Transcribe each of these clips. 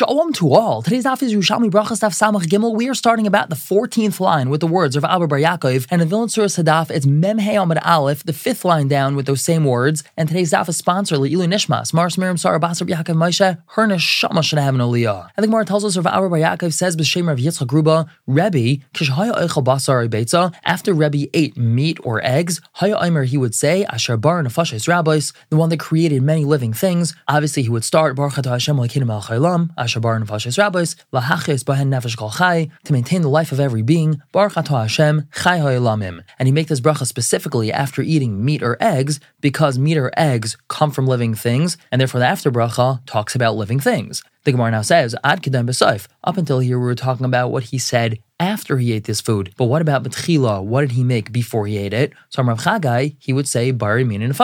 Shalom to all. Today's daf is Yerushalmi Brachas Daf Samach Gimel. We are starting about the 14th line with the words of Abba Bar Yaakov, and in Vilna Surah Sadaf, it's Mem Hey Amid Aleph, the fifth line down with those same words. And today's daf is sponsored Ilu Nishmas, Mars Miriam Sarah Basar Yaakov Moshe, her neshama should have an aliyah. And the tells us of Abba Bar Yaakov says B'Shem Rav Yitzchak Gruba, Rebbe Kishhaya Eichel Basar Beitza. After Rebbe ate meat or eggs, Haya Aimer he would say Asher Bar Nefashis Rabbis, the one that created many living things. Obviously, he would start Baruch Hashem Chaylam. And Nefashis Rabbis, Lahachis Bahen Nefesh Kol Chai, to maintain the life of every being, Baruch Atah Hashem, Chai Ha'olamim. And he make this bracha specifically after eating meat or eggs, because meat or eggs come from living things, and therefore the after bracha talks about living things. The Gemara now says, Ad Kedem B'Saif. Up until here, we were talking about what he said after he ate this food. But what about Betchila? What did he make before he ate it? So Rav Chagai, he would say Bari Min and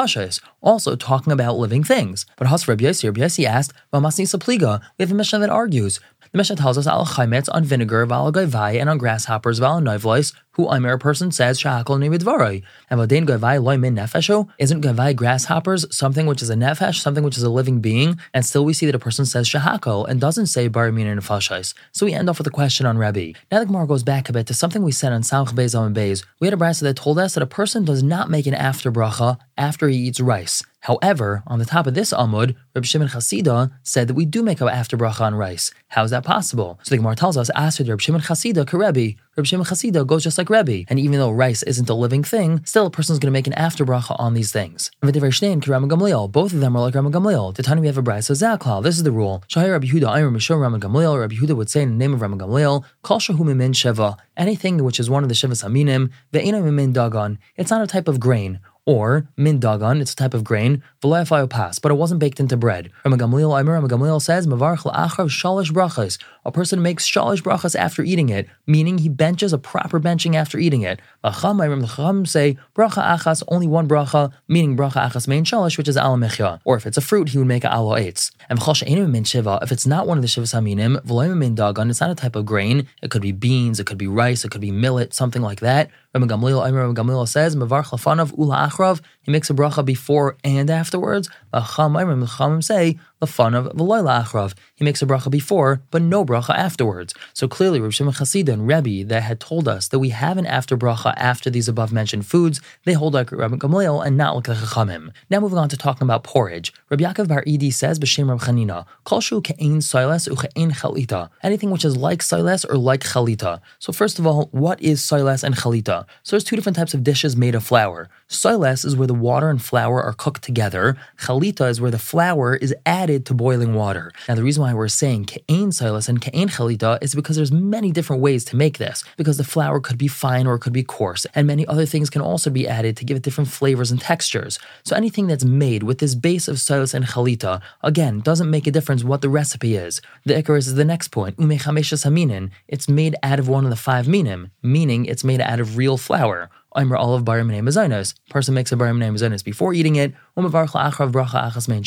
also talking about living things. But Has Reb Yossi, asked, Mamasni Sapliga. We have a Mishnah that argues. The Mishnah tells us al chaimetz on vinegar, val gavai, and on grasshoppers, val noivlois, who Aimer a person says shahakol nimidvaroi. And vadain gavai loy min nefesho, isn't gavai grasshoppers something which is a nefesh, something which is a living being, and still we see that a person says shahakol and doesn't say baramin and nefashais. So we end off with a question on Rebbe. Now the Gemara goes back a bit to something we said on Samch Beis and Beis. We had a brasa that told us that a person does not make an after bracha after he eats rice. However, on the top of this Amud, Reb Shimon Chasida said that we do make an after bracha on rice. How is that possible? So the Gemara tells us, asked Reb Shimon Chasida Karebi. Reb Shimon Chasida goes just like Rebbe, and even though rice isn't a living thing, still a person is going to make an after bracha on these things. Both of them are like Rama Gamliel. The time we have a brayso zaklal. This is the rule. Shahir Rabbi Huda, Iron Mishor Rama Gamliel. Rabbi Huda would say in the name of Rama Gamliel, Kol Shahumimin Sheva, anything which is one of the Shivas Aminim, Ve'ena Mimin Dagon. It's not a type of grain or min dagan, it's a type of grain, pas, but it wasn't baked into bread. Rama Gamliel Aimer, Rama Gamliel says, Mavarch la'achrav shalish brachas. A person makes shalish brachas after eating it, meaning he benches a proper benching after eating it. Acham, Aimer, the Chacham say, bracha achas, only one bracha, meaning bracha achas main shalish, which is al mechya. Or if it's a fruit, he would make a alo eitz. And v'chol min shiva, if it's not one of the shivas haminim, v'loim min dagan, it's not a type of grain. It could be beans, it could be rice, it could be millet, something like that. Rama Gamliel, Rama Gamliel says, Mavarch lafanav ula achrav, he makes a bracha before and afterwards. The Chachamim say the fun of Achrav. He makes a bracha before, but no bracha afterwards. So clearly, Rav Shimon Chasida and Rebbe that had told us that we have an after bracha after these above mentioned foods, they hold like Rabbi Gamliel and not like the Chachamim. Now moving on to talking about porridge. Rabbi Yaakov Bar Idi says b'shem Rav Chanina, Kol shu ke'ein silas u'che'ein chalita. Anything which is like silas or like chalita. So first of all, what is silas and chalita? So there's two different types of dishes made of flour. Silas is where the water and flour are cooked together. Chalita is where the flour is added to boiling water. Now, the reason why we're saying ke'ain silas and ke'ain chalita is because there's many different ways to make this, because the flour could be fine or it could be coarse, and many other things can also be added to give it different flavors and textures. So anything that's made with this base of silas and chalita, again, doesn't make a difference what the recipe is. The Icarus is the next point. Ume haminin. It's made out of one of the five minim, meaning it's made out of real flour. Omer olive bar minei Person makes a bar minei before eating it, achrav bracha achas mein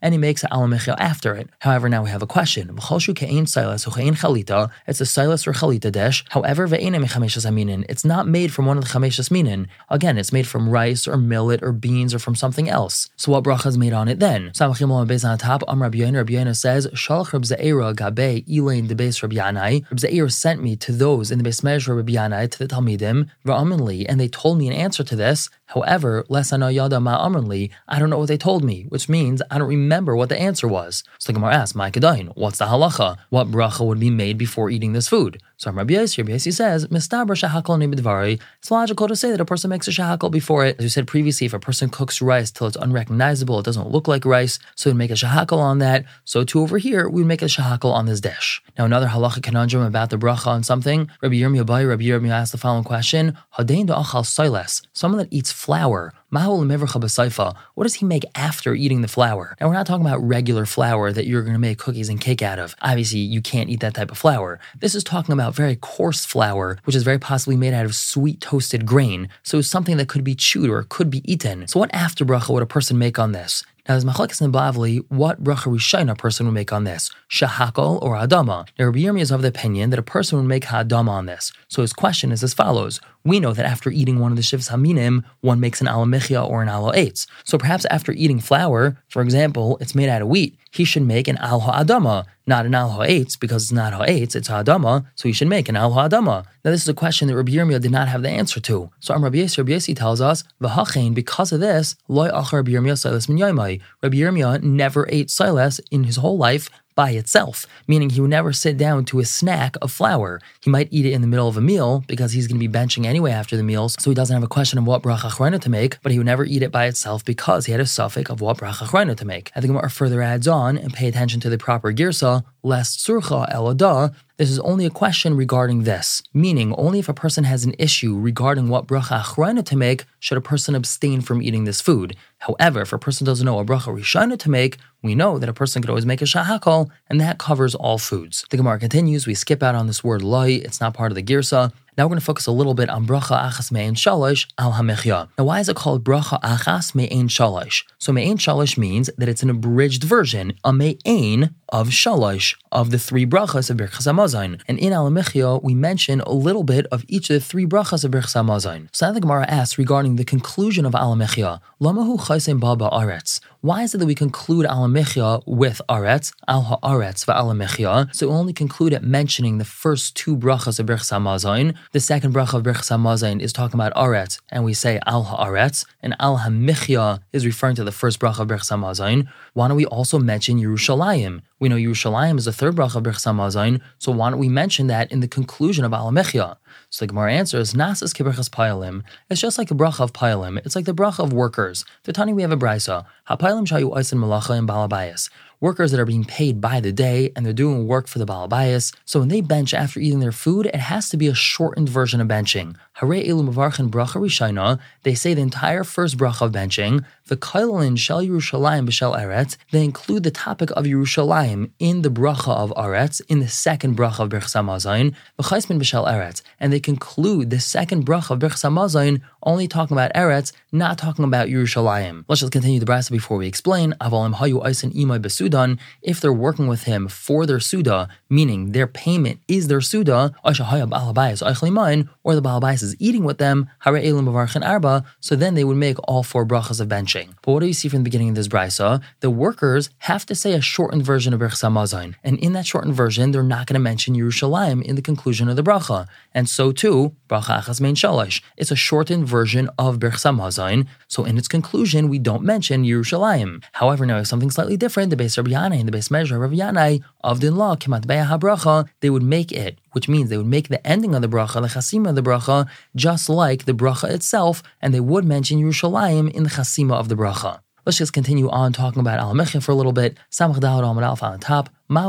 and he makes a alamechia after it. However, now we have a question. V'cholshu ke'ein silas u'che'ein chalita. It's a silas or chalita dish. However, ve'enem mechameshas aminin. It's not made from one of the chameshas minin. Again, it's made from rice or millet or beans or from something else. So what bracha is made on it then? Samachim on the top. Am Rabbi Rabbi says, Shalach Reb Ze'era gabe elain the base Rabbi Yanai. Reb Ze'era sent me to those in the base measure Rabbi Yanai to the Talmidim, v'aminli, and they told me an answer to this. However, lesana yada ma'amrli, I don't know what they told me, which means I don't remember what the answer was. So the Gemara asks, My what's the halacha? What bracha would be made before eating this food? So Rabbi Yossi, Rabbi Yossi says, Mistaber shahakol nibidvari. It's logical to say that a person makes a shahakol before it. As we said previously, if a person cooks rice till it's unrecognizable, it doesn't look like rice, so we make a shahakol on that. So too over here, we'd make a shahakol on this dish. Now another halacha conundrum about the bracha on something. Rabbi Yirmiyah Rabbi Yirmiyah asked the following question: Hadein achal silas. Someone that eats flour what does he make after eating the flour? Now, we're not talking about regular flour that you're going to make cookies and cake out of. Obviously, you can't eat that type of flour. This is talking about very coarse flour, which is very possibly made out of sweet toasted grain. So it's something that could be chewed or could be eaten. So, what after bracha would a person make on this? Now, there's machlekes in Bavli, what bracha a person would make on this, shahakol or adama. Now, Rabbi Yirmiyah is of the opinion that a person would make hadama on this. So his question is as follows: we know that after eating one of the shivs haminim, one makes an alamichia or an alo eitz. So perhaps after eating flour, for example, it's made out of wheat, he should make an al ha'adama, not an al ha'etz, because it's not ha'etz, it's ha'adama, so he should make an al ha'adama. Now this is a question that Rabbi Yirmiyah did not have the answer to. So Am Rabbi Yisrael, Rabbi Yisrael tells us, v'hachein, because of this, loy achar Rabbi Yirmiyah silas min Rabbi Yirmiyah never ate silas in his whole life, by itself, meaning he would never sit down to a snack of flour. He might eat it in the middle of a meal because he's going to be benching anyway after the meals, so he doesn't have a question of what bracha achrona to make, but he would never eat it by itself because he had a suffix of what bracha achrona to make. I think Gemara further adds on and pay attention to the proper girsa, lest surcha elada, this is only a question regarding this, meaning only if a person has an issue regarding what bracha achrona to make should a person abstain from eating this food. However, if a person doesn't know a bracha rishona to make, we know that a person could always make a shahakal, and that covers all foods. The Gemara continues, we skip out on this word loy, it's not part of the girsa, now we're going to focus a little bit on bracha achas me'en shalosh al hamechya. Now, why is it called bracha achas me'en shalosh? So me'en shalosh means that it's an abridged version, a me'en of shalosh, of the three brachas of Birchas Hamazon. And in al hamechya, we mention a little bit of each of the three brachas of Birchas Hamazon. So now the Gemara asks regarding the conclusion of al hamechya, lamahu chaysim baba aretz. Why is it that we conclude al hamechya with aretz, al haaretz va'al hamechya? So we only conclude it mentioning the first two brachas of Birchas Hamazon, the second bracha of Berchas Hamazon is talking about Aretz, and we say Al Haaretz, and Al Hamichya is referring to the first bracha of Berchas Hamazon. Why don't we also mention Yerushalayim? We know Yerushalayim is the third bracha of Berchas Hamazon, so why don't we mention that in the conclusion of Al Hamichya? So the Gemara answers, Nasas kiberchas Pailim. It's just like a bracha of Pailim. It's like the bracha of workers. The Tani we have a brisa. Ha-payalim shayu oisin malacha and balabayas. Workers that are being paid by the day and they're doing work for the balabayas. So when they bench after eating their food, it has to be a shortened version of benching. Hare elu mavarchin bracha rishayna. They say the entire first bracha of benching. The kailin shel Yerushalayim b'shel Eretz. They include the topic of Yerushalayim in the bracha of Eretz, in the second bracha of Berchas Hamazon. V'chaismin Eretz. And they conclude the second bracha of Hamazon only talking about Eretz, not talking about Yerushalayim. Let's just continue the brasa before we explain. Avalim hayu eisen. If they're working with him for their suda, meaning their payment is their suda, or the balabais is eating with them, arba. So then they would make all four brachas of benching. But what do you see from the beginning of this brisa? The workers have to say a shortened version of Birchas Hamazon, and in that shortened version, they're not going to mention Yerushalayim in the conclusion of the bracha, and so too, bracha achas mein shalosh. It's a shortened version of Berchas Hamazon, so in its conclusion, we don't mention Yerushalayim. However, now if something slightly different, the base Rabbi Yanai and the base measure of Rabbi Yanai, of Din Law, Kemat HaBracha, they would make it, which means they would make the ending of the bracha, the chasima of the bracha, just like the bracha itself, and they would mention Yerushalayim in the chasima of the bracha. Let's just continue on talking about Al for a little bit. Samach Dawud Al on top. What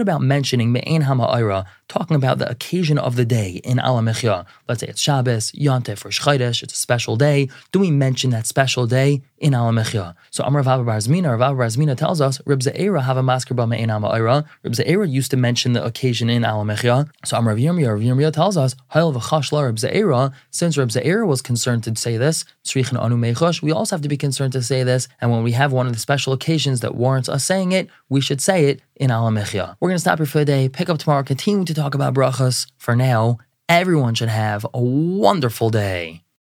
about mentioning Me'en Hama'ira, talking about the occasion of the day in Alamechya? Let's say it's Shabbos, Yontif, or Shchaydesh, it's a special day. Do we mention that special day in Alamechya? So Amr Rav Barzmina, Rav Barzmina tells us, Rib Ze'era have a masker ba Me'en Hama'ira. Rib Ze'era used to mention the occasion in Alamechya. So Amr Rav Yirmiyah, Rav Yirmiyah tells us, Hayel v'chashla Rib Ze'era, since Rib Ze'era was concerned to say this, Tzrichin Anu Mechosh, we also have to be concerned to say this, and when we have one of the special occasions that warrants us saying it, we should say it in Alamechia. We're going to stop here for the day, pick up tomorrow, continue to talk about brachas. For now, everyone should have a wonderful day.